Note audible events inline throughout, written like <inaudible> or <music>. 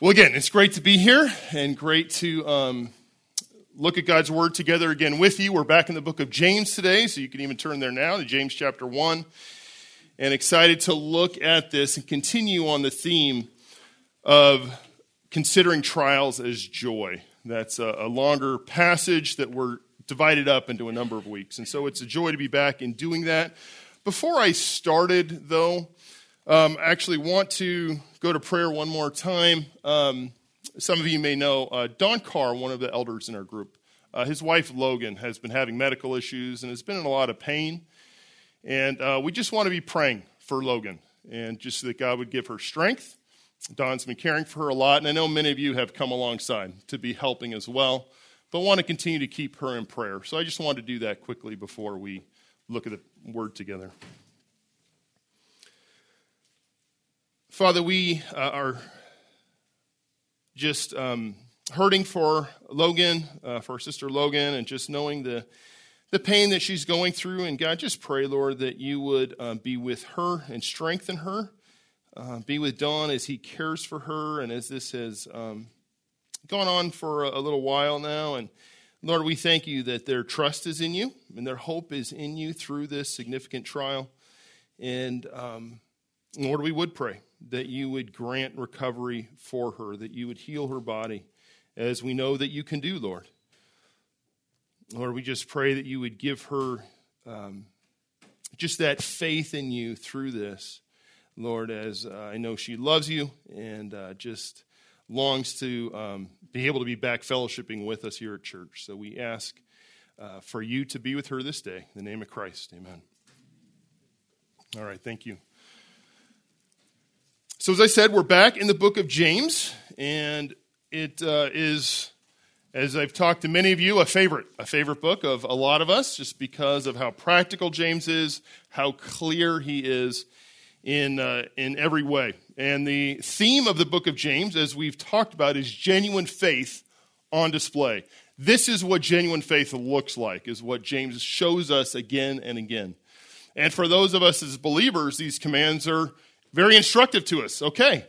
Well, again, it's great to be here and great to um, look at God's Word together again with you. We're back in the book of James today, so you can even turn there now to James chapter 1. And excited to look at this and continue on the theme of considering trials as joy. That's a, a longer passage that we're divided up into a number of weeks. And so it's a joy to be back in doing that. Before I started, though, um, I actually want to go to prayer one more time. Um, some of you may know uh, Don Carr, one of the elders in our group. Uh, his wife Logan has been having medical issues and has been in a lot of pain. And uh, we just want to be praying for Logan and just that God would give her strength. Don's been caring for her a lot, and I know many of you have come alongside to be helping as well, but want to continue to keep her in prayer. So I just wanted to do that quickly before we look at the word together. Father, we uh, are just um, hurting for Logan, uh, for sister Logan, and just knowing the, the pain that she's going through. And God, just pray, Lord, that you would uh, be with her and strengthen her. Uh, be with Don as he cares for her and as this has um, gone on for a, a little while now. And Lord, we thank you that their trust is in you and their hope is in you through this significant trial. And um, Lord, we would pray that you would grant recovery for her, that you would heal her body, as we know that you can do, Lord. Lord, we just pray that you would give her um, just that faith in you through this, Lord, as uh, I know she loves you and uh, just longs to um, be able to be back fellowshipping with us here at church. So we ask uh, for you to be with her this day. In the name of Christ, amen. All right, thank you. So, as I said, we're back in the book of James, and it uh, is, as I've talked to many of you, a favorite, a favorite book of a lot of us, just because of how practical James is, how clear he is in, uh, in every way. And the theme of the book of James, as we've talked about, is genuine faith on display. This is what genuine faith looks like, is what James shows us again and again. And for those of us as believers, these commands are very instructive to us. Okay,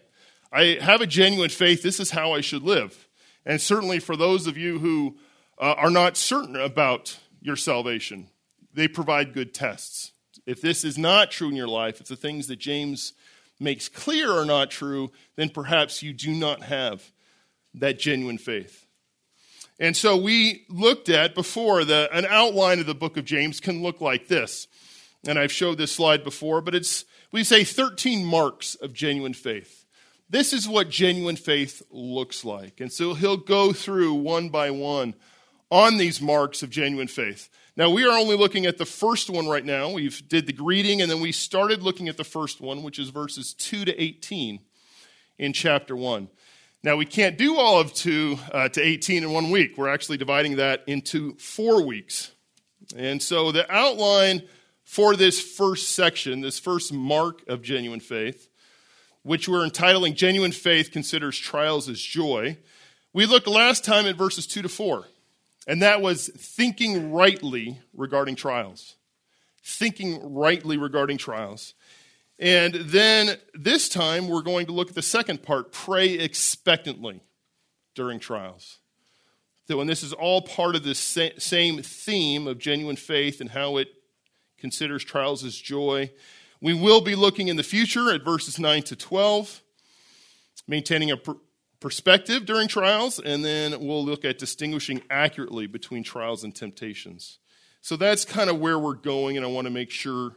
I have a genuine faith. This is how I should live. And certainly for those of you who uh, are not certain about your salvation, they provide good tests. If this is not true in your life, if the things that James makes clear are not true, then perhaps you do not have that genuine faith. And so we looked at before that an outline of the book of James can look like this. And I've showed this slide before, but it's we say 13 marks of genuine faith. This is what genuine faith looks like. And so he'll go through one by one on these marks of genuine faith. Now we are only looking at the first one right now. We've did the greeting and then we started looking at the first one, which is verses 2 to 18 in chapter 1. Now we can't do all of 2 uh, to 18 in one week. We're actually dividing that into 4 weeks. And so the outline for this first section, this first mark of genuine faith, which we're entitling Genuine Faith Considers Trials as Joy. We looked last time at verses 2 to 4, and that was thinking rightly regarding trials. Thinking rightly regarding trials. And then this time we're going to look at the second part pray expectantly during trials. So, and this is all part of this same theme of genuine faith and how it considers trials as joy. We will be looking in the future at verses 9 to 12, maintaining a perspective during trials, and then we'll look at distinguishing accurately between trials and temptations. So that's kind of where we're going, and I want to make sure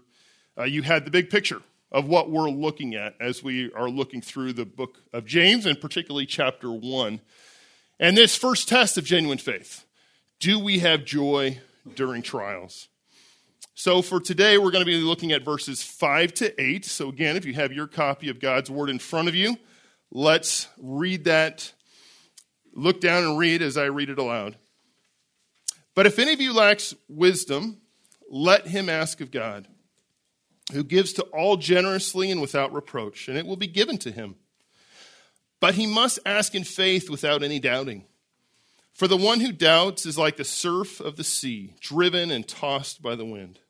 uh, you had the big picture of what we're looking at as we are looking through the book of James, and particularly chapter 1. And this first test of genuine faith do we have joy during trials? So for today, we're going to be looking at verses 5 to 8. So again, if you have your copy of God's Word in front of you, let's read that. Look down and read as I read it aloud. But if any of you lacks wisdom, let him ask of God, who gives to all generously and without reproach, and it will be given to him. But he must ask in faith without any doubting. For the one who doubts is like the surf of the sea, driven and tossed by the wind.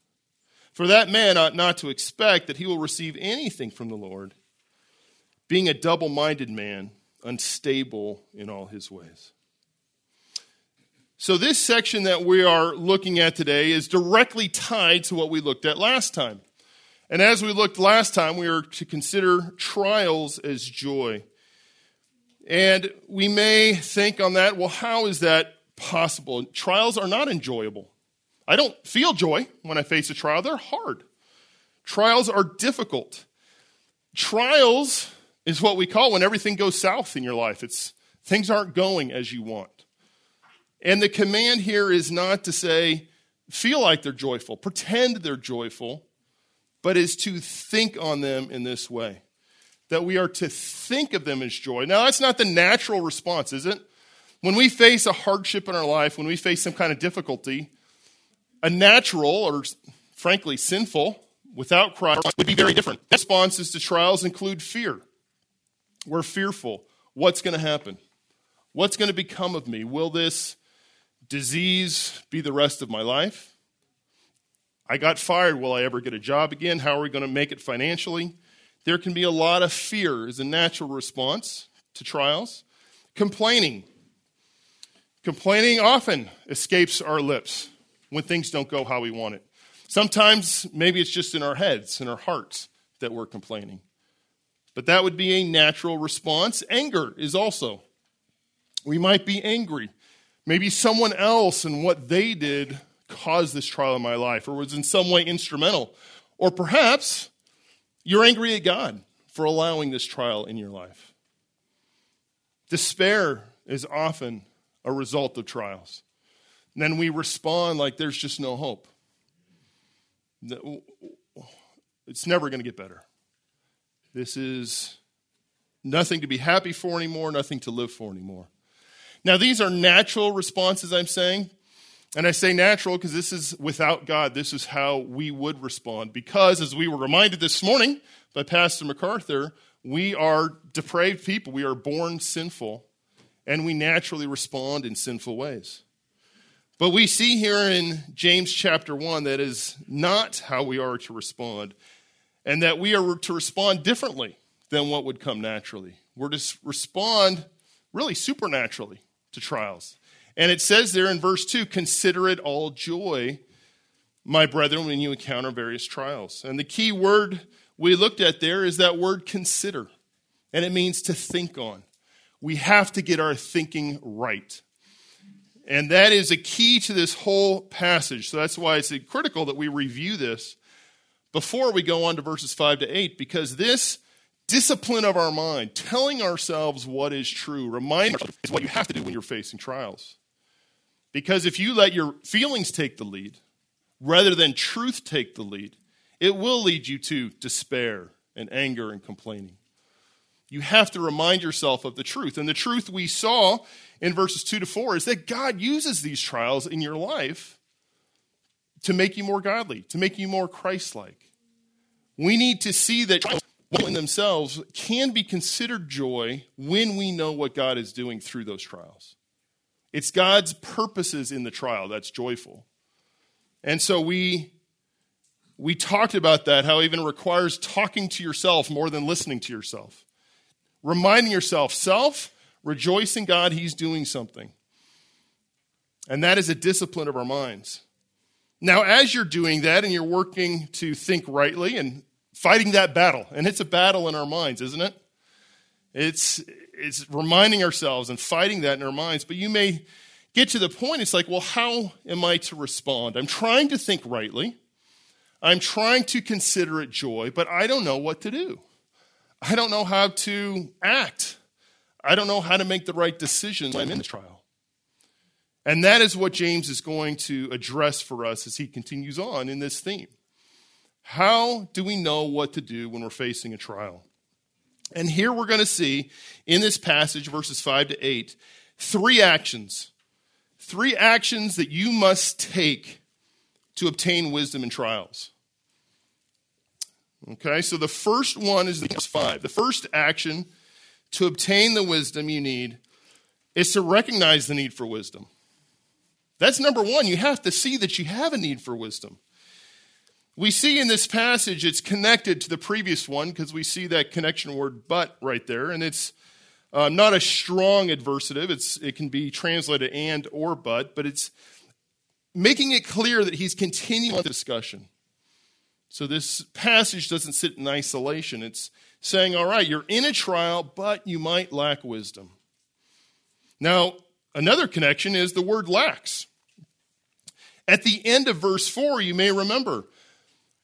For that man ought not to expect that he will receive anything from the Lord, being a double minded man, unstable in all his ways. So, this section that we are looking at today is directly tied to what we looked at last time. And as we looked last time, we are to consider trials as joy. And we may think on that, well, how is that possible? Trials are not enjoyable. I don't feel joy when I face a trial, they're hard. Trials are difficult. Trials is what we call when everything goes south in your life. It's things aren't going as you want. And the command here is not to say, feel like they're joyful, pretend they're joyful, but is to think on them in this way. That we are to think of them as joy. Now, that's not the natural response, is it? When we face a hardship in our life, when we face some kind of difficulty, a natural or frankly sinful, without Christ, would be very different. Responses to trials include fear. We're fearful. What's going to happen? What's going to become of me? Will this disease be the rest of my life? I got fired. Will I ever get a job again? How are we going to make it financially? There can be a lot of fear as a natural response to trials. Complaining. Complaining often escapes our lips when things don't go how we want it. Sometimes maybe it's just in our heads, in our hearts, that we're complaining. But that would be a natural response. Anger is also. We might be angry Maybe someone else and what they did caused this trial in my life or was in some way instrumental. Or perhaps you're angry at God for allowing this trial in your life. Despair is often a result of trials. And then we respond like there's just no hope. It's never going to get better. This is nothing to be happy for anymore, nothing to live for anymore. Now, these are natural responses, I'm saying. And I say natural because this is without God. This is how we would respond. Because, as we were reminded this morning by Pastor MacArthur, we are depraved people. We are born sinful, and we naturally respond in sinful ways. But we see here in James chapter 1 that is not how we are to respond, and that we are to respond differently than what would come naturally. We're to respond really supernaturally to trials. And it says there in verse 2 consider it all joy, my brethren, when you encounter various trials. And the key word we looked at there is that word consider, and it means to think on. We have to get our thinking right. And that is a key to this whole passage. So that's why it's critical that we review this before we go on to verses 5 to 8, because this discipline of our mind, telling ourselves what is true, reminding ourselves is what you have to do when you're facing trials. Because if you let your feelings take the lead rather than truth take the lead, it will lead you to despair and anger and complaining. You have to remind yourself of the truth. And the truth we saw in verses 2 to 4 is that God uses these trials in your life to make you more godly, to make you more Christ like. We need to see that in themselves can be considered joy when we know what God is doing through those trials. It's God's purposes in the trial that's joyful. And so we we talked about that how it even requires talking to yourself more than listening to yourself. Reminding yourself, self, rejoice in God, he's doing something. And that is a discipline of our minds. Now, as you're doing that and you're working to think rightly and fighting that battle. And it's a battle in our minds, isn't it? It's, it's reminding ourselves and fighting that in our minds. But you may get to the point, it's like, well, how am I to respond? I'm trying to think rightly. I'm trying to consider it joy, but I don't know what to do. I don't know how to act. I don't know how to make the right decisions I'm in the trial. And that is what James is going to address for us as he continues on in this theme. How do we know what to do when we're facing a trial? And here we're going to see in this passage, verses 5 to 8, three actions. Three actions that you must take to obtain wisdom in trials. Okay, so the first one is verse 5. The first action to obtain the wisdom you need is to recognize the need for wisdom. That's number one. You have to see that you have a need for wisdom. We see in this passage it's connected to the previous one because we see that connection word but right there, and it's Uh, not a strong adversative. It's, it can be translated and or but, but it's making it clear that he's continuing the discussion. So this passage doesn't sit in isolation. It's saying, all right, you're in a trial, but you might lack wisdom. Now, another connection is the word lacks. At the end of verse 4, you may remember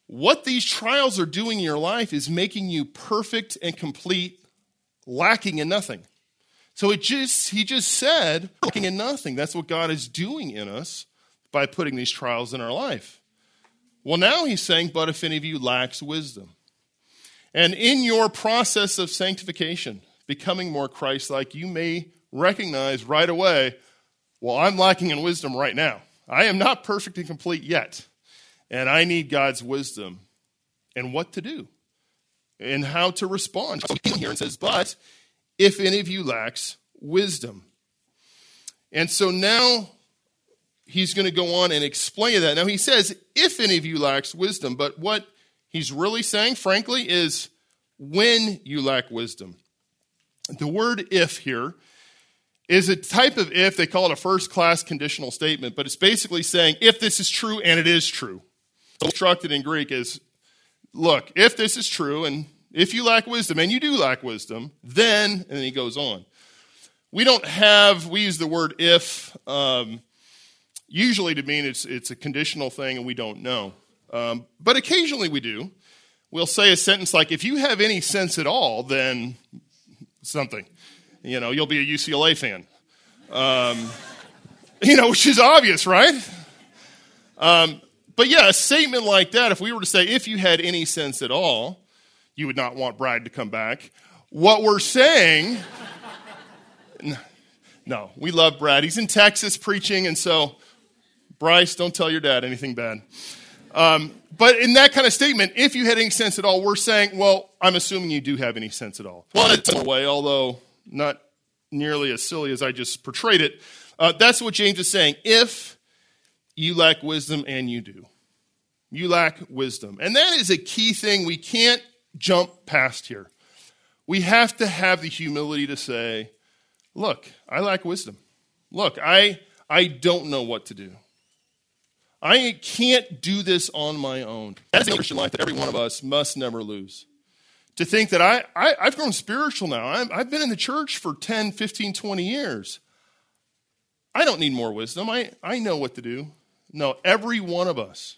what these trials are doing in your life is making you perfect and complete, lacking in nothing. So it just he just said lacking in nothing. That's what God is doing in us by putting these trials in our life. Well, now he's saying, but if any of you lacks wisdom. And in your process of sanctification, becoming more Christ like, you may recognize right away, well, I'm lacking in wisdom right now. I am not perfect and complete yet. And I need God's wisdom and what to do and how to respond. So here and says, but if any of you lacks wisdom. And so now he's going to go on and explain that. Now, he says, if any of you lacks wisdom, but what he's really saying, frankly, is when you lack wisdom. The word if here is a type of if, they call it a first class conditional statement, but it's basically saying if this is true and it is true. Constructed in Greek is look, if this is true and if you lack wisdom, and you do lack wisdom, then, and then he goes on. We don't have, we use the word if. Um, usually to mean it's, it's a conditional thing and we don't know. Um, but occasionally we do. We'll say a sentence like, if you have any sense at all, then something. You know, you'll be a UCLA fan. Um, <laughs> you know, which is obvious, right? Um, but yeah, a statement like that, if we were to say, if you had any sense at all, you would not want Brad to come back. What we're saying, <laughs> no, we love Brad. He's in Texas preaching, and so Bryce, don't tell your dad anything bad. Um, but in that kind of statement, if you had any sense at all, we're saying, well, I'm assuming you do have any sense at all. Well, in a way, although not nearly as silly as I just portrayed it. Uh, that's what James is saying. If you lack wisdom, and you do, you lack wisdom. And that is a key thing we can't jump past here. We have to have the humility to say, look, I lack wisdom. Look, I, I don't know what to do. I can't do this on my own. That's the Christian life that every one of us must never lose. To think that I, I, have grown spiritual now. i I've been in the church for 10, 15, 20 years. I don't need more wisdom. I, I know what to do. No, every one of us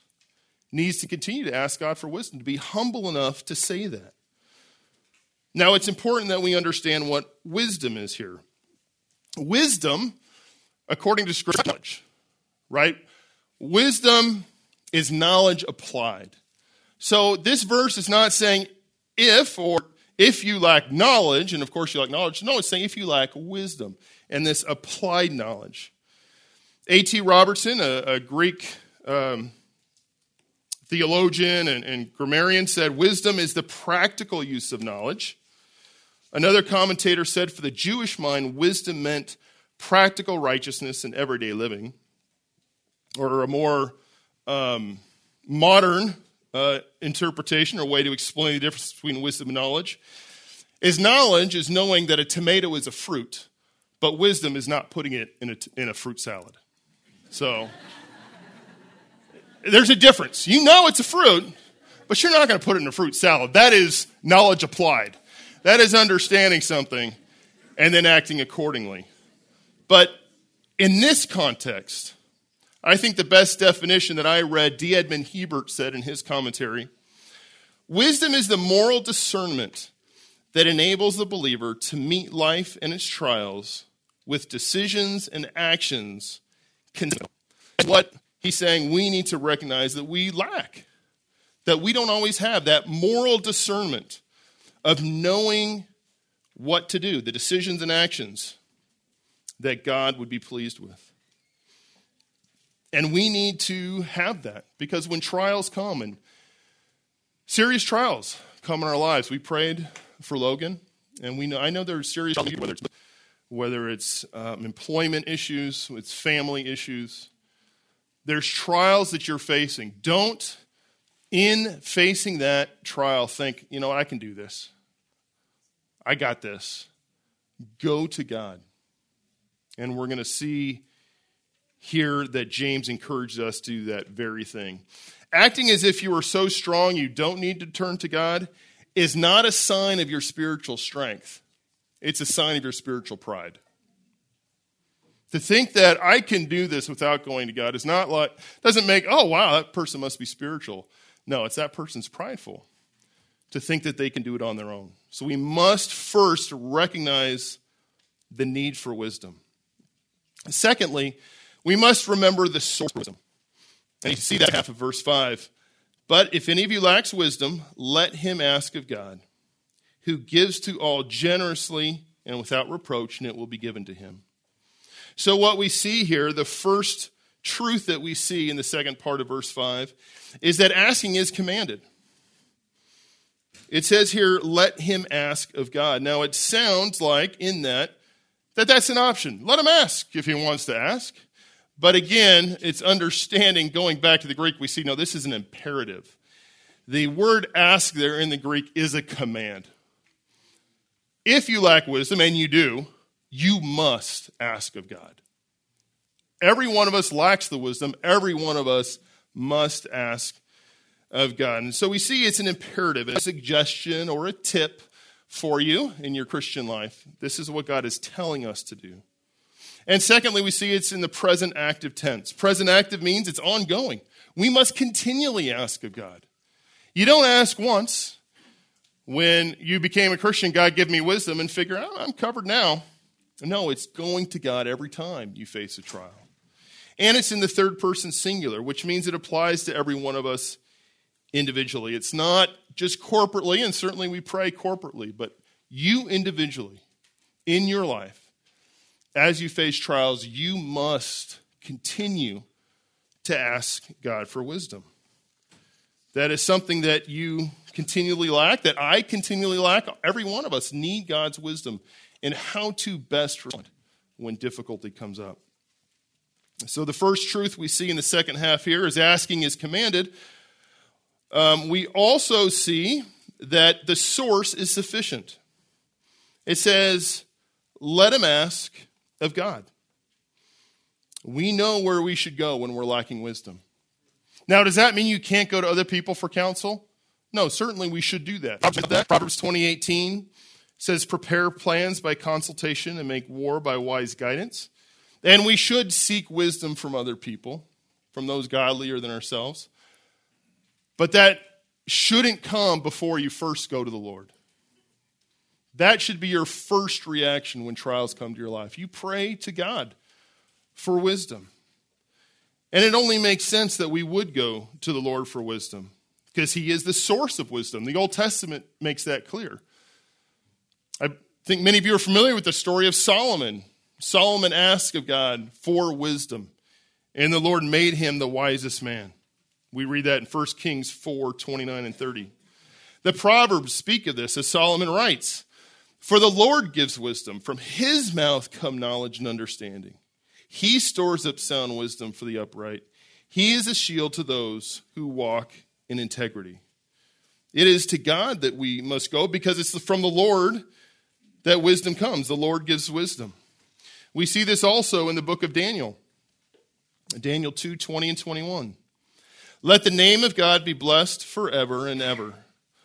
needs to continue to ask God for wisdom, to be humble enough to say that. Now, it's important that we understand what wisdom is here. Wisdom, according to Scripture, right? Wisdom is knowledge applied. So this verse is not saying if or if you lack knowledge, and of course you lack knowledge. No, it's saying if you lack wisdom and this applied knowledge. A.T. Robertson, a, a Greek um, theologian and, and grammarian, said wisdom is the practical use of knowledge. Another commentator said for the Jewish mind, wisdom meant practical righteousness in everyday living or a more um, modern uh, interpretation or way to explain the difference between wisdom and knowledge is knowledge is knowing that a tomato is a fruit, but wisdom is not putting it in a, in a fruit salad. So there's a difference. You know it's a fruit, but you're not going to put it in a fruit salad. That is knowledge applied. That is understanding something and then acting accordingly. But in this context, I think the best definition that I read, D. Edmond Hiebert said in his commentary Wisdom is the moral discernment that enables the believer to meet life and its trials with decisions and actions. What he's saying we need to recognize that we lack, that we don't always have that moral discernment of knowing what to do, the decisions and actions that God would be pleased with. And we need to have that because when trials come and serious trials come in our lives, we prayed for Logan, and we know I know there are serious whether it's whether it's um, employment issues, it's family issues. There's trials that you're facing. Don't, in facing that trial, think, you know, I can do this. I got this. go to God. And we're going to see here that James encourages us to do that very thing. Acting as if you are so strong you don't need to turn to God is not a sign of your spiritual strength, it's a sign of your spiritual pride. To think that I can do this without going to God is not like, doesn't make, oh, wow, that person must be spiritual. No, it's that person's prideful to think that they can do it on their own. So we must first recognize the need for wisdom. Secondly, we must remember the source of wisdom. And you see that half of verse 5. But if any of you lacks wisdom, let him ask of God, who gives to all generously and without reproach, and it will be given to him. So, what we see here, the first truth that we see in the second part of verse 5, is that asking is commanded. It says here, let him ask of God. Now, it sounds like in that, that that's an option. Let him ask if he wants to ask. But again, it's understanding, going back to the Greek, we see, no, this is an imperative. The word ask there in the Greek is a command. If you lack wisdom, and you do, you must ask of God. Every one of us lacks the wisdom. Every one of us must ask of God. And so we see it's an imperative, a suggestion or a tip for you in your Christian life. This is what God is telling us to do. And secondly, we see it's in the present active tense. Present active means it's ongoing. We must continually ask of God. You don't ask once when you became a Christian, God give me wisdom, and figure, oh, I'm covered now. No, it's going to God every time you face a trial. And it's in the third person singular, which means it applies to every one of us individually. It's not just corporately, and certainly we pray corporately, but you individually in your life, as you face trials, you must continue to ask God for wisdom. That is something that you continually lack, that I continually lack. Every one of us need God's wisdom in how to best respond when difficulty comes up. So, the first truth we see in the second half here is asking is commanded. Um, we also see that the source is sufficient. It says, Let him ask of God. We know where we should go when we're lacking wisdom. Now, does that mean you can't go to other people for counsel? No, certainly we should do that. Proverbs 2018 says, Prepare plans by consultation and make war by wise guidance. And we should seek wisdom from other people, from those godlier than ourselves. But that shouldn't come before you first go to the Lord. That should be your first reaction when trials come to your life. You pray to God for wisdom. And it only makes sense that we would go to the Lord for wisdom because He is the source of wisdom. The Old Testament makes that clear. I think many of you are familiar with the story of Solomon. Solomon asked of God for wisdom, and the Lord made him the wisest man. We read that in 1 Kings 4 29 and 30. The Proverbs speak of this as Solomon writes For the Lord gives wisdom, from his mouth come knowledge and understanding. He stores up sound wisdom for the upright. He is a shield to those who walk in integrity. It is to God that we must go because it's from the Lord that wisdom comes. The Lord gives wisdom. We see this also in the book of Daniel. Daniel 2 20 and 21. Let the name of God be blessed forever and ever.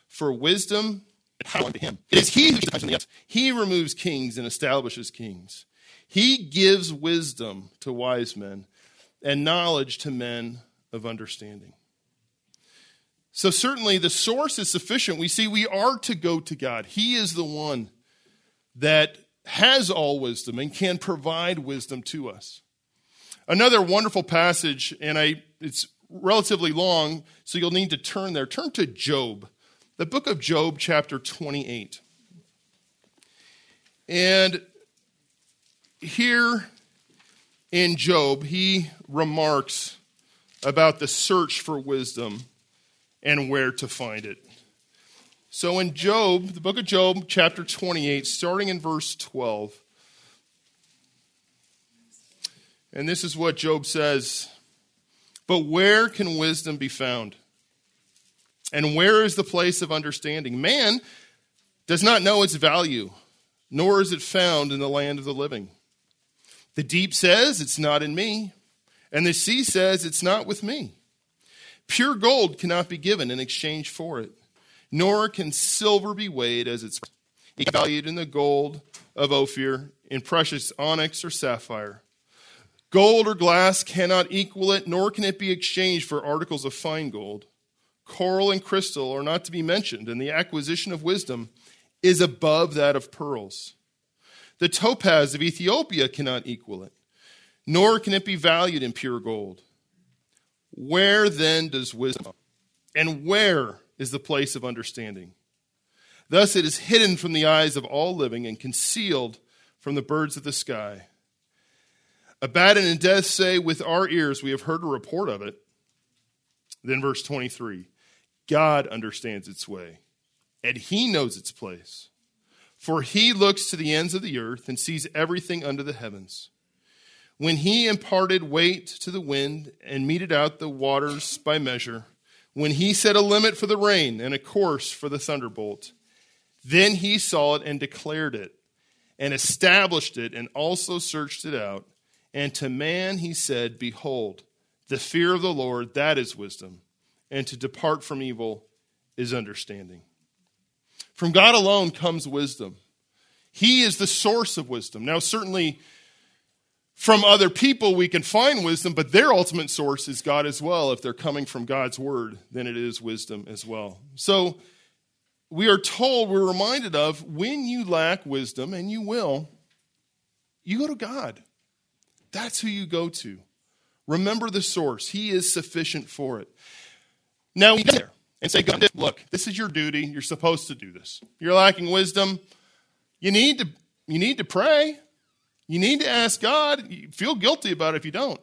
For wisdom power to him. It is he who yes. He removes kings and establishes kings. He gives wisdom to wise men and knowledge to men of understanding. So, certainly, the source is sufficient. We see we are to go to God. He is the one that has all wisdom and can provide wisdom to us. Another wonderful passage, and I, it's relatively long, so you'll need to turn there. Turn to Job, the book of Job, chapter 28. And here in Job, he remarks about the search for wisdom and where to find it. So in Job, the book of Job, chapter 28, starting in verse 12, and this is what Job says But where can wisdom be found? And where is the place of understanding? Man does not know its value, nor is it found in the land of the living. The deep says, It's not in me, and the sea says, It's not with me. Pure gold cannot be given in exchange for it, nor can silver be weighed as it's valued in the gold of Ophir, in precious onyx or sapphire. Gold or glass cannot equal it, nor can it be exchanged for articles of fine gold. Coral and crystal are not to be mentioned, and the acquisition of wisdom is above that of pearls. The topaz of Ethiopia cannot equal it, nor can it be valued in pure gold. Where then does wisdom? And where is the place of understanding? Thus it is hidden from the eyes of all living and concealed from the birds of the sky. Abaddon and death say, With our ears we have heard a report of it. Then verse 23 God understands its way, and he knows its place. For he looks to the ends of the earth and sees everything under the heavens. When he imparted weight to the wind and meted out the waters by measure, when he set a limit for the rain and a course for the thunderbolt, then he saw it and declared it, and established it, and also searched it out. And to man he said, Behold, the fear of the Lord, that is wisdom, and to depart from evil is understanding. From God alone comes wisdom. He is the source of wisdom. Now, certainly, from other people we can find wisdom, but their ultimate source is God as well. If they're coming from God's word, then it is wisdom as well. So, we are told, we're reminded of when you lack wisdom, and you will, you go to God. That's who you go to. Remember the source, He is sufficient for it. Now, we get there and say, God, look, this is your duty. You're supposed to do this. You're lacking wisdom. You need to, you need to pray. You need to ask God. You feel guilty about it if you don't.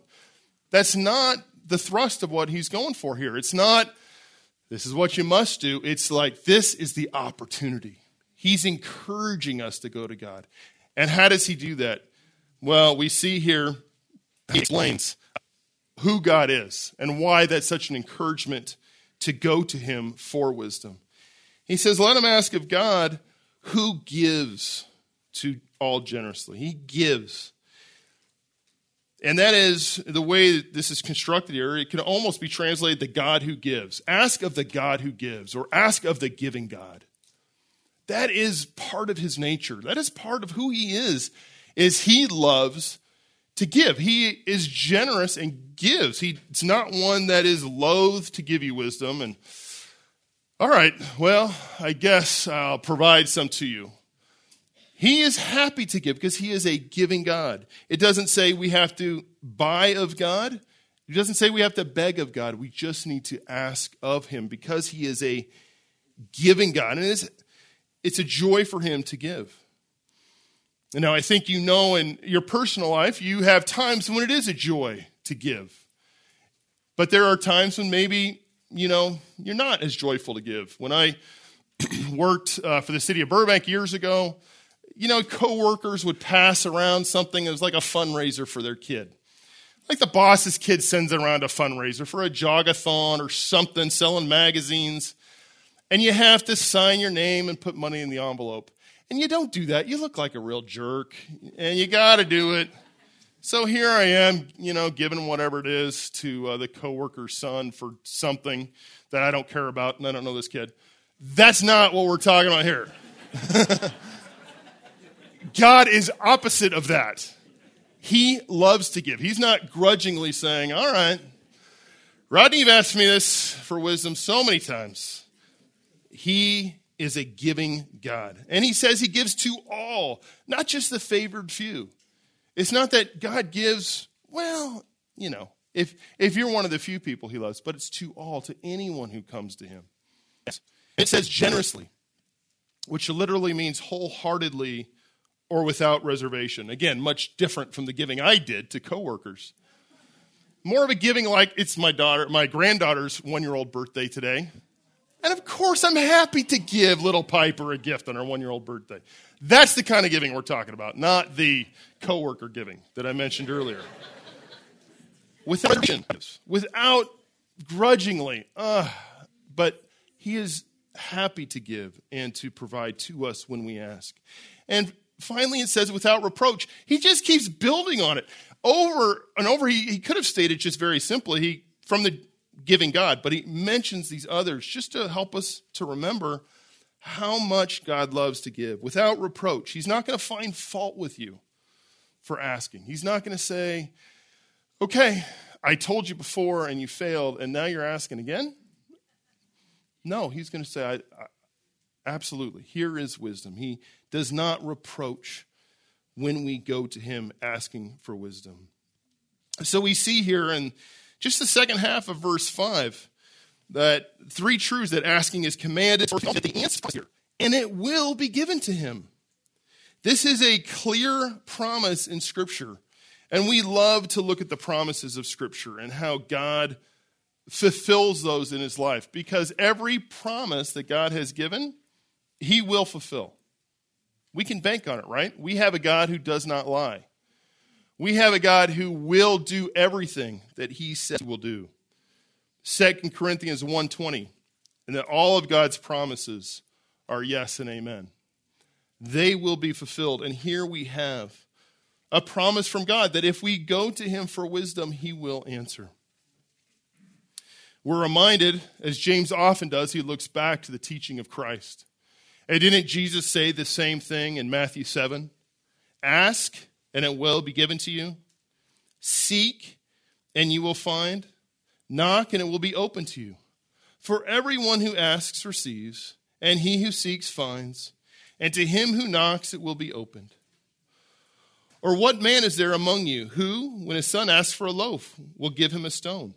That's not the thrust of what he's going for here. It's not this is what you must do. It's like, this is the opportunity. He's encouraging us to go to God. And how does he do that? Well, we see here, he explains who God is and why that's such an encouragement to go to him for wisdom. He says, Let him ask of God who gives to all generously. He gives. And that is the way that this is constructed here. It can almost be translated the God who gives. Ask of the God who gives, or ask of the giving God. That is part of his nature. That is part of who he is, is he loves to give. He is generous and gives. He, it's not one that is loath to give you wisdom and, all right, well, I guess I'll provide some to you. He is happy to give because he is a giving God. It doesn't say we have to buy of God. It doesn't say we have to beg of God. We just need to ask of him because he is a giving God. And it's, it's a joy for him to give. And now I think you know in your personal life, you have times when it is a joy to give. But there are times when maybe, you know, you're not as joyful to give. When I <clears throat> worked uh, for the city of Burbank years ago, you know, coworkers would pass around something that was like a fundraiser for their kid. Like the boss's kid sends around a fundraiser for a jogathon or something, selling magazines. And you have to sign your name and put money in the envelope. And you don't do that. You look like a real jerk. And you got to do it. So here I am, you know, giving whatever it is to uh, the coworker's son for something that I don't care about and I don't know this kid. That's not what we're talking about here. <laughs> God is opposite of that. He loves to give. He's not grudgingly saying, All right, Rodney, you've asked me this for wisdom so many times. He is a giving God. And he says he gives to all, not just the favored few. It's not that God gives, well, you know, if, if you're one of the few people he loves, but it's to all, to anyone who comes to him. It says generously, which literally means wholeheartedly or without reservation. Again, much different from the giving I did to coworkers. More of a giving like it's my daughter, my granddaughter's one year old birthday today. And of course, I'm happy to give little Piper a gift on her one year old birthday. That's the kind of giving we're talking about, not the coworker giving that I mentioned earlier. without, without grudgingly, uh, but he is happy to give and to provide to us when we ask. And finally it says without reproach. He just keeps building on it over and over. He, he could have stated just very simply, he from the giving God, but he mentions these others just to help us to remember how much God loves to give without reproach. He's not going to find fault with you for asking. He's not going to say, okay, I told you before and you failed, and now you're asking again? No, he's going to say, I, I, absolutely, here is wisdom. He does not reproach when we go to him asking for wisdom. So we see here in just the second half of verse 5 that three truths that asking is commanded, that the answer and it will be given to him. This is a clear promise in Scripture. And we love to look at the promises of Scripture and how God fulfills those in his life because every promise that God has given, he will fulfill. We can bank on it, right? We have a God who does not lie. We have a God who will do everything that he says he will do. 2 Corinthians 1:20 and that all of God's promises are yes and amen. They will be fulfilled. And here we have a promise from God that if we go to him for wisdom, he will answer. We're reminded, as James often does, he looks back to the teaching of Christ. And didn't Jesus say the same thing in Matthew 7? Ask, and it will be given to you. Seek, and you will find. Knock, and it will be open to you. For everyone who asks receives, and he who seeks finds, and to him who knocks it will be opened. Or what man is there among you who, when his son asks for a loaf, will give him a stone?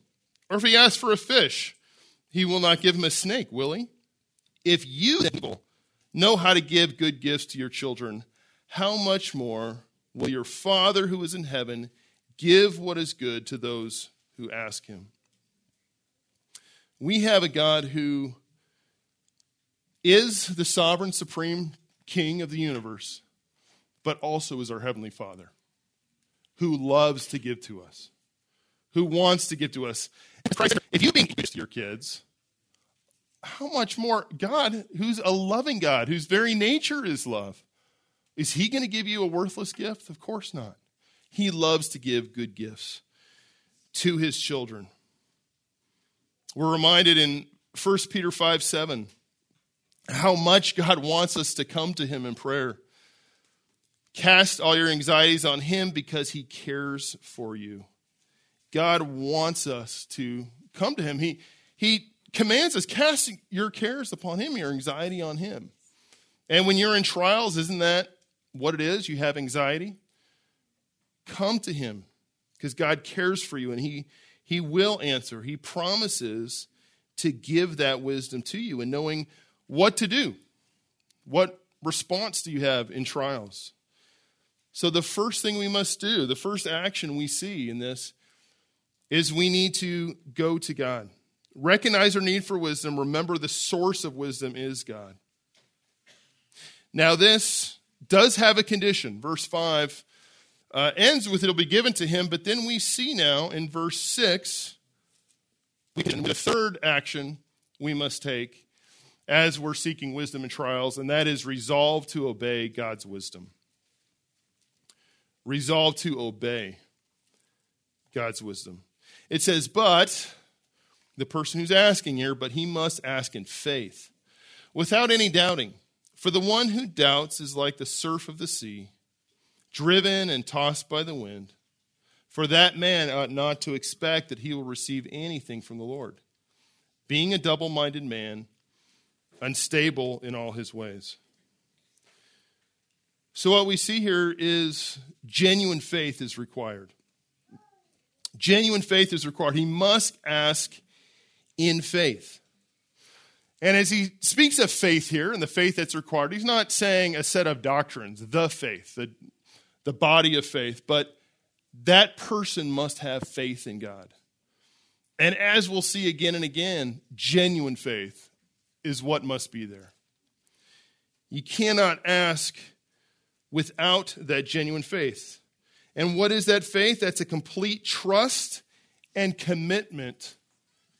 Or if he asks for a fish, he will not give him a snake, will he? If you know how to give good gifts to your children, how much more will your Father who is in heaven give what is good to those who ask him? We have a God who is the sovereign, supreme king of the universe, but also is our Heavenly Father who loves to give to us, who wants to give to us. If you being to your kids, how much more God, who's a loving God, whose very nature is love, is He going to give you a worthless gift? Of course not. He loves to give good gifts to His children. We're reminded in 1 Peter 5 7 how much God wants us to come to Him in prayer. Cast all your anxieties on Him because He cares for you. God wants us to come to Him. He, he commands us, cast your cares upon Him, your anxiety on Him. And when you're in trials, isn't that what it is? You have anxiety? Come to Him because God cares for you and He, he will answer. He promises to give that wisdom to you and knowing what to do. What response do you have in trials? So, the first thing we must do, the first action we see in this, is we need to go to God. Recognize our need for wisdom. Remember, the source of wisdom is God. Now, this does have a condition. Verse 5 uh, ends with it'll be given to him, but then we see now in verse 6 the third action we must take as we're seeking wisdom in trials, and that is resolve to obey God's wisdom. Resolve to obey God's wisdom. It says, but the person who's asking here, but he must ask in faith, without any doubting. For the one who doubts is like the surf of the sea, driven and tossed by the wind. For that man ought not to expect that he will receive anything from the Lord. Being a double minded man, unstable in all his ways. So, what we see here is genuine faith is required. Genuine faith is required. He must ask in faith. And as he speaks of faith here and the faith that's required, he's not saying a set of doctrines, the faith, the, the body of faith, but that person must have faith in God. And as we'll see again and again, genuine faith is what must be there. You cannot ask without that genuine faith. And what is that faith? That's a complete trust and commitment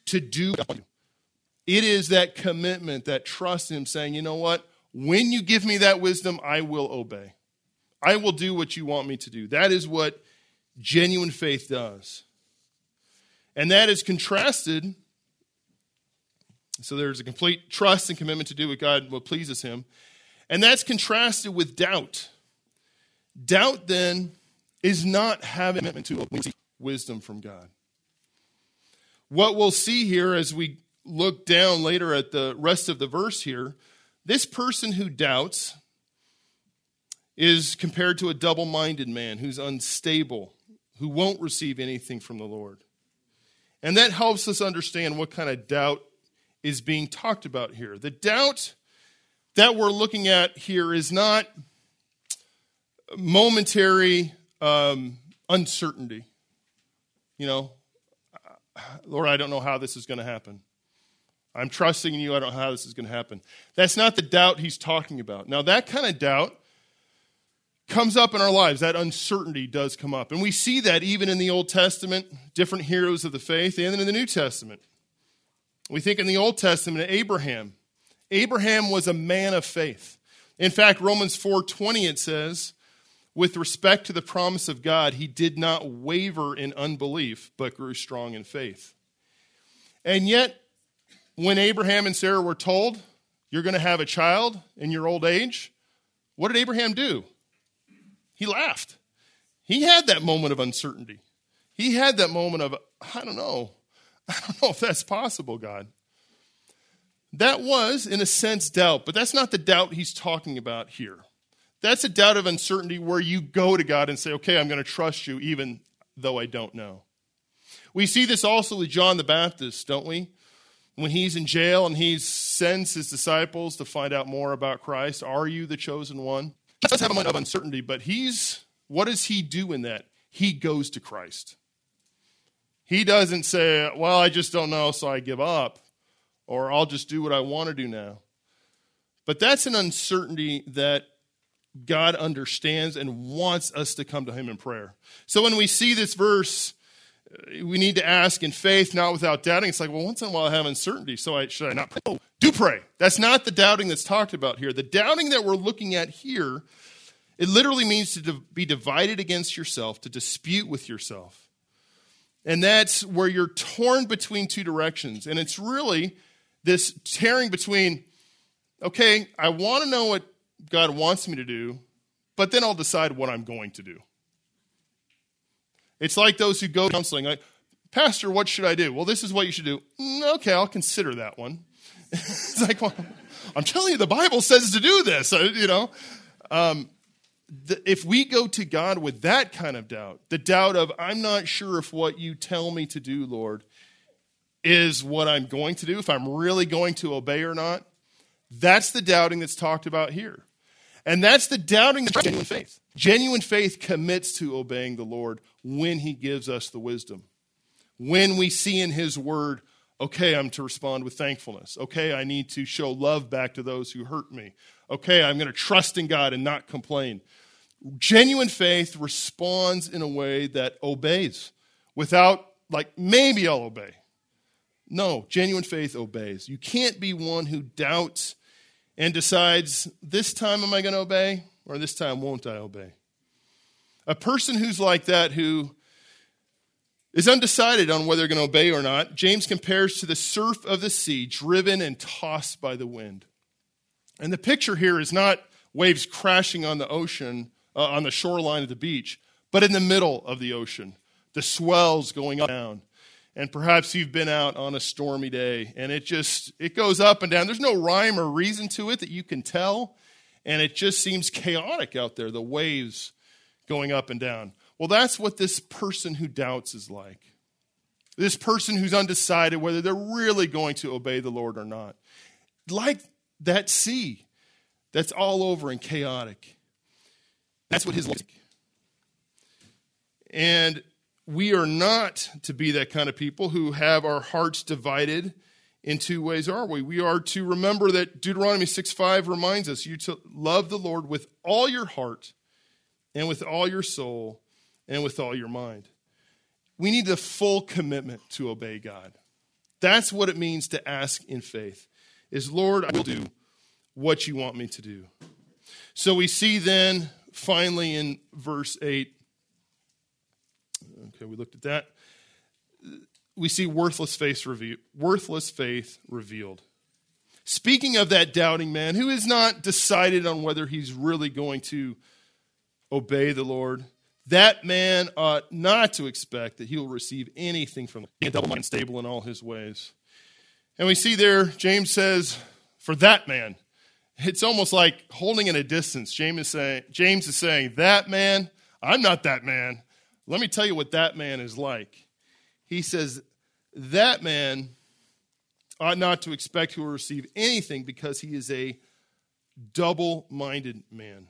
to do. It is that commitment, that trust in Him saying, you know what? When you give me that wisdom, I will obey. I will do what you want me to do. That is what genuine faith does. And that is contrasted. So there's a complete trust and commitment to do what God, what pleases Him. And that's contrasted with doubt. Doubt then is not having commitment to wisdom from God. What we'll see here as we look down later at the rest of the verse here, this person who doubts is compared to a double minded man who's unstable, who won't receive anything from the Lord. And that helps us understand what kind of doubt is being talked about here. The doubt that we're looking at here is not momentary um, uncertainty. You know, Lord, I don't know how this is going to happen. I'm trusting in you. I don't know how this is going to happen. That's not the doubt he's talking about. Now, that kind of doubt comes up in our lives. That uncertainty does come up. And we see that even in the Old Testament, different heroes of the faith, and in the New Testament. We think in the Old Testament, Abraham. Abraham was a man of faith. In fact, Romans 4:20 it says, with respect to the promise of God, he did not waver in unbelief, but grew strong in faith. And yet, when Abraham and Sarah were told, You're going to have a child in your old age, what did Abraham do? He laughed. He had that moment of uncertainty. He had that moment of, I don't know. I don't know if that's possible, God. That was, in a sense, doubt, but that's not the doubt he's talking about here. That's a doubt of uncertainty where you go to God and say, okay, I'm going to trust you even though I don't know. We see this also with John the Baptist, don't we? When he's in jail and he sends his disciples to find out more about Christ, are you the chosen one? He does have a moment of uncertainty, but he's, what does he do in that? He goes to Christ. He doesn't say, well, I just don't know, so I give up, or I'll just do what I want to do now. But that's an uncertainty that God understands and wants us to come to Him in prayer. So when we see this verse, we need to ask in faith, not without doubting. It's like, well, once in a while I have uncertainty, so I, should I not pray? Oh, do pray. That's not the doubting that's talked about here. The doubting that we're looking at here, it literally means to be divided against yourself, to dispute with yourself. And that's where you're torn between two directions. And it's really this tearing between, okay, I want to know what God wants me to do, but then I'll decide what I'm going to do. It's like those who go counseling, like, Pastor, what should I do? Well, this is what you should do. Mm, okay, I'll consider that one. <laughs> it's like, well, I'm telling you, the Bible says to do this, you know. Um, the, if we go to God with that kind of doubt, the doubt of, I'm not sure if what you tell me to do, Lord, is what I'm going to do, if I'm really going to obey or not, that's the doubting that's talked about here. And that's the doubting of genuine faith. Genuine faith commits to obeying the Lord when He gives us the wisdom. When we see in His Word, okay, I'm to respond with thankfulness. Okay, I need to show love back to those who hurt me. Okay, I'm going to trust in God and not complain. Genuine faith responds in a way that obeys without, like, maybe I'll obey. No, genuine faith obeys. You can't be one who doubts and decides, this time am I going to obey or this time won't I obey? A person who's like that, who is undecided on whether they're going to obey or not, James compares to the surf of the sea, driven and tossed by the wind. And the picture here is not waves crashing on the ocean, uh, on the shoreline of the beach, but in the middle of the ocean, the swells going up and down and perhaps you've been out on a stormy day and it just it goes up and down there's no rhyme or reason to it that you can tell and it just seems chaotic out there the waves going up and down. Well that's what this person who doubts is like. This person who's undecided whether they're really going to obey the lord or not. Like that sea that's all over and chaotic. That's what his life like. And we are not to be that kind of people who have our hearts divided in two ways, are we? We are to remember that Deuteronomy 6 5 reminds us you to love the Lord with all your heart and with all your soul and with all your mind. We need the full commitment to obey God. That's what it means to ask in faith. Is Lord, I will do what you want me to do. So we see then finally in verse 8, okay, we looked at that. We see worthless faith, reve- worthless faith revealed. Speaking of that doubting man who is not decided on whether he's really going to obey the Lord, that man ought not to expect that he will receive anything from the double-minded, stable in all his ways. And we see there, James says, for that man, it's almost like holding in a distance. James is saying, James is saying, that man, I'm not that man. Let me tell you what that man is like. He says, that man ought not to expect he will receive anything because he is a double minded man.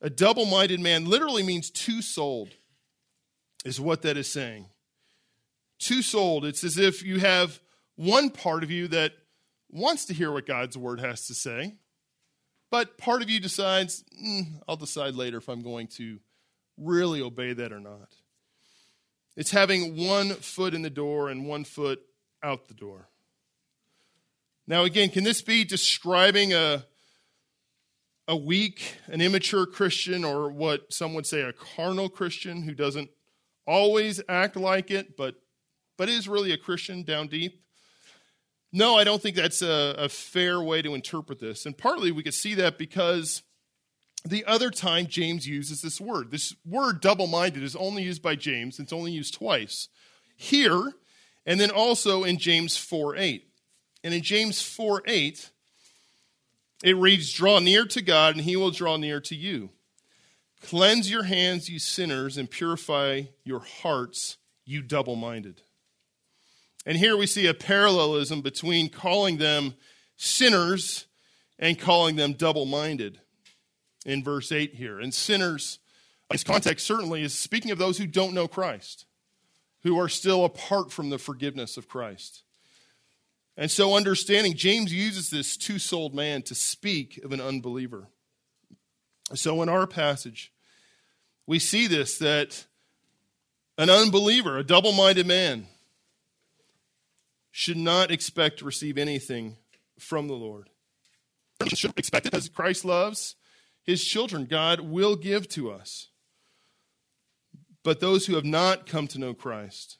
A double minded man literally means two souled, is what that is saying. Two souled. It's as if you have one part of you that wants to hear what God's word has to say, but part of you decides, mm, I'll decide later if I'm going to really obey that or not. It's having one foot in the door and one foot out the door. Now, again, can this be describing a, a weak, an immature Christian, or what some would say a carnal Christian who doesn't always act like it, but, but is really a Christian down deep? No, I don't think that's a, a fair way to interpret this. And partly we could see that because the other time James uses this word, this word double minded is only used by James, it's only used twice. Here, and then also in James 4 8. And in James 4 8, it reads, Draw near to God, and he will draw near to you. Cleanse your hands, you sinners, and purify your hearts, you double minded. And here we see a parallelism between calling them sinners and calling them double minded in verse 8 here. And sinners, this context certainly is speaking of those who don't know Christ, who are still apart from the forgiveness of Christ. And so, understanding, James uses this two souled man to speak of an unbeliever. So, in our passage, we see this that an unbeliever, a double minded man, should not expect to receive anything from the Lord. Should expect it because Christ loves his children. God will give to us. But those who have not come to know Christ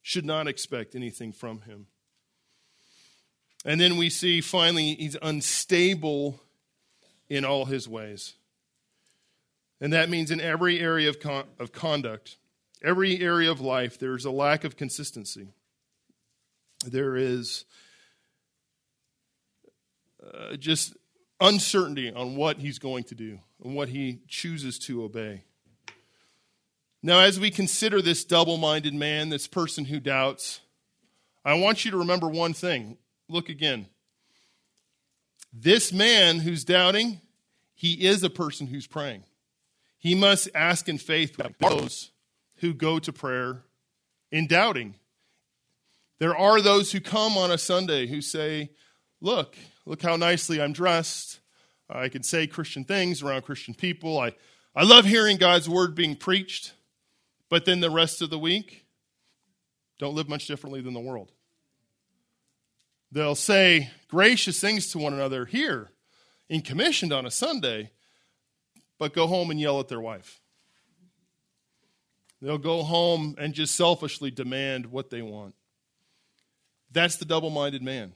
should not expect anything from him. And then we see finally, he's unstable in all his ways. And that means in every area of, con- of conduct, every area of life, there's a lack of consistency. There is uh, just uncertainty on what he's going to do and what he chooses to obey. Now, as we consider this double minded man, this person who doubts, I want you to remember one thing look again. This man who's doubting, he is a person who's praying. He must ask in faith those who go to prayer in doubting. There are those who come on a Sunday who say, Look, look how nicely I'm dressed. I can say Christian things around Christian people. I, I love hearing God's word being preached. But then the rest of the week, don't live much differently than the world. They'll say gracious things to one another here in commissioned on a Sunday, but go home and yell at their wife. They'll go home and just selfishly demand what they want. That's the double minded man.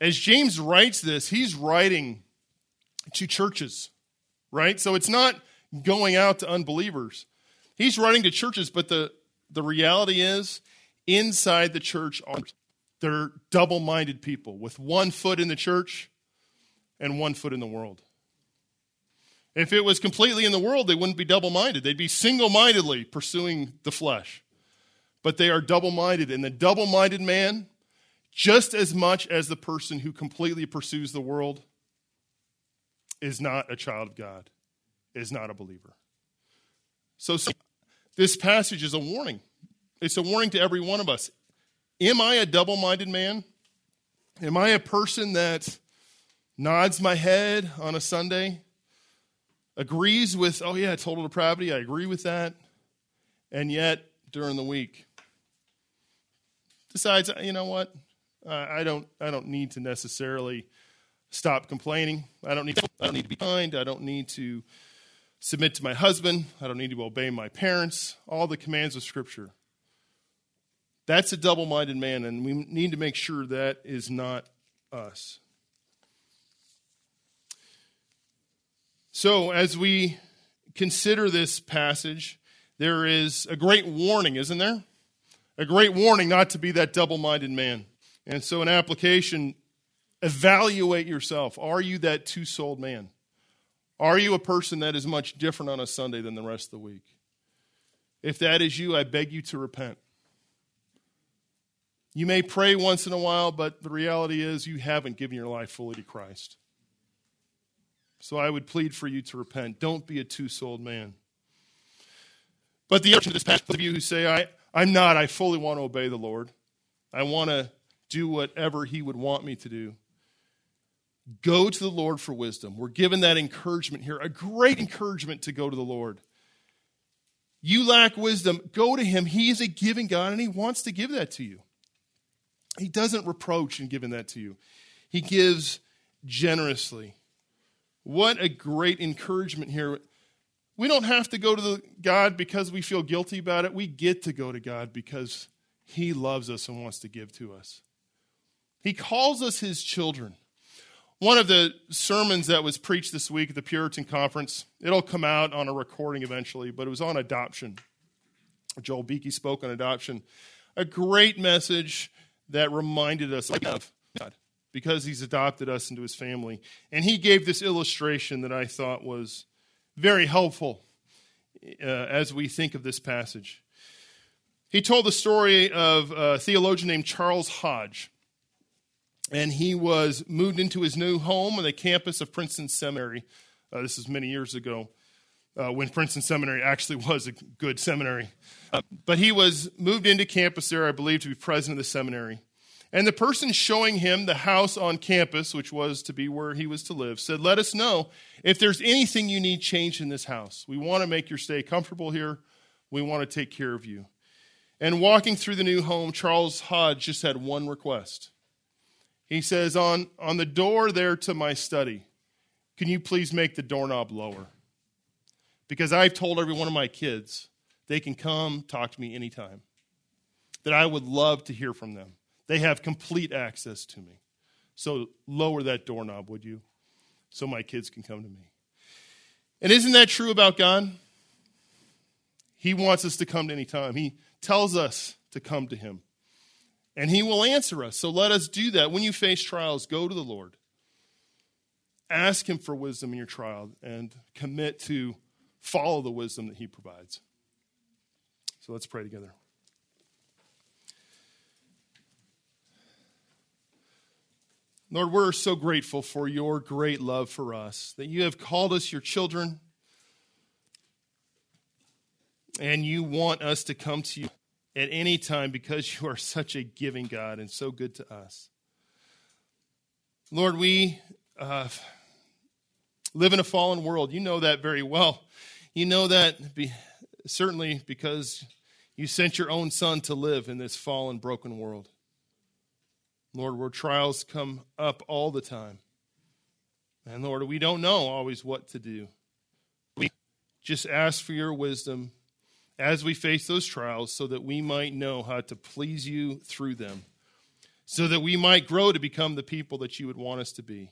As James writes this, he's writing to churches, right? So it's not going out to unbelievers. He's writing to churches, but the, the reality is inside the church are they're double minded people with one foot in the church and one foot in the world. If it was completely in the world, they wouldn't be double minded. They'd be single mindedly pursuing the flesh. But they are double minded. And the double minded man, just as much as the person who completely pursues the world, is not a child of God, is not a believer. So, this passage is a warning. It's a warning to every one of us. Am I a double minded man? Am I a person that nods my head on a Sunday, agrees with, oh, yeah, total depravity, I agree with that, and yet during the week decides, you know what, I don't, I don't need to necessarily stop complaining. I don't need to, I don't need to be kind. I don't need to submit to my husband. I don't need to obey my parents. All the commands of Scripture. That's a double minded man, and we need to make sure that is not us. So, as we consider this passage, there is a great warning, isn't there? A great warning not to be that double minded man. And so, an application evaluate yourself. Are you that two souled man? Are you a person that is much different on a Sunday than the rest of the week? If that is you, I beg you to repent. You may pray once in a while, but the reality is you haven't given your life fully to Christ. So I would plead for you to repent. Don't be a two souled man. But the option to this passage, of you who say, I, I'm not, I fully want to obey the Lord. I want to do whatever He would want me to do. Go to the Lord for wisdom. We're given that encouragement here, a great encouragement to go to the Lord. You lack wisdom, go to Him. He is a giving God, and He wants to give that to you. He doesn't reproach in giving that to you, He gives generously. What a great encouragement here. We don't have to go to the God because we feel guilty about it. We get to go to God because He loves us and wants to give to us. He calls us His children. One of the sermons that was preached this week at the Puritan Conference, it'll come out on a recording eventually, but it was on adoption. Joel Beeke spoke on adoption. A great message that reminded us of God because he's adopted us into his family. And he gave this illustration that I thought was very helpful uh, as we think of this passage. He told the story of a theologian named Charles Hodge. And he was moved into his new home on the campus of Princeton Seminary. Uh, this is many years ago uh, when Princeton Seminary actually <laughs> was a good seminary. Uh, but he was moved into campus there, I believe, to be president of the seminary. And the person showing him the house on campus, which was to be where he was to live, said, Let us know if there's anything you need changed in this house. We want to make your stay comfortable here. We want to take care of you. And walking through the new home, Charles Hodge just had one request. He says, On, on the door there to my study, can you please make the doorknob lower? Because I've told every one of my kids they can come talk to me anytime, that I would love to hear from them. They have complete access to me. So lower that doorknob, would you? So my kids can come to me. And isn't that true about God? He wants us to come to any time. He tells us to come to Him. And He will answer us. So let us do that. When you face trials, go to the Lord. Ask Him for wisdom in your trial and commit to follow the wisdom that He provides. So let's pray together. Lord, we're so grateful for your great love for us, that you have called us your children, and you want us to come to you at any time because you are such a giving God and so good to us. Lord, we uh, live in a fallen world. You know that very well. You know that be, certainly because you sent your own son to live in this fallen, broken world. Lord, where trials come up all the time. And Lord, we don't know always what to do. We just ask for your wisdom as we face those trials so that we might know how to please you through them, so that we might grow to become the people that you would want us to be.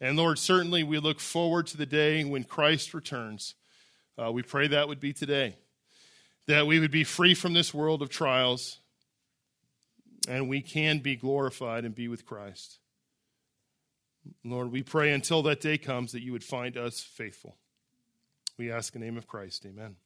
And Lord, certainly we look forward to the day when Christ returns. Uh, we pray that would be today, that we would be free from this world of trials and we can be glorified and be with Christ. Lord, we pray until that day comes that you would find us faithful. We ask in the name of Christ. Amen.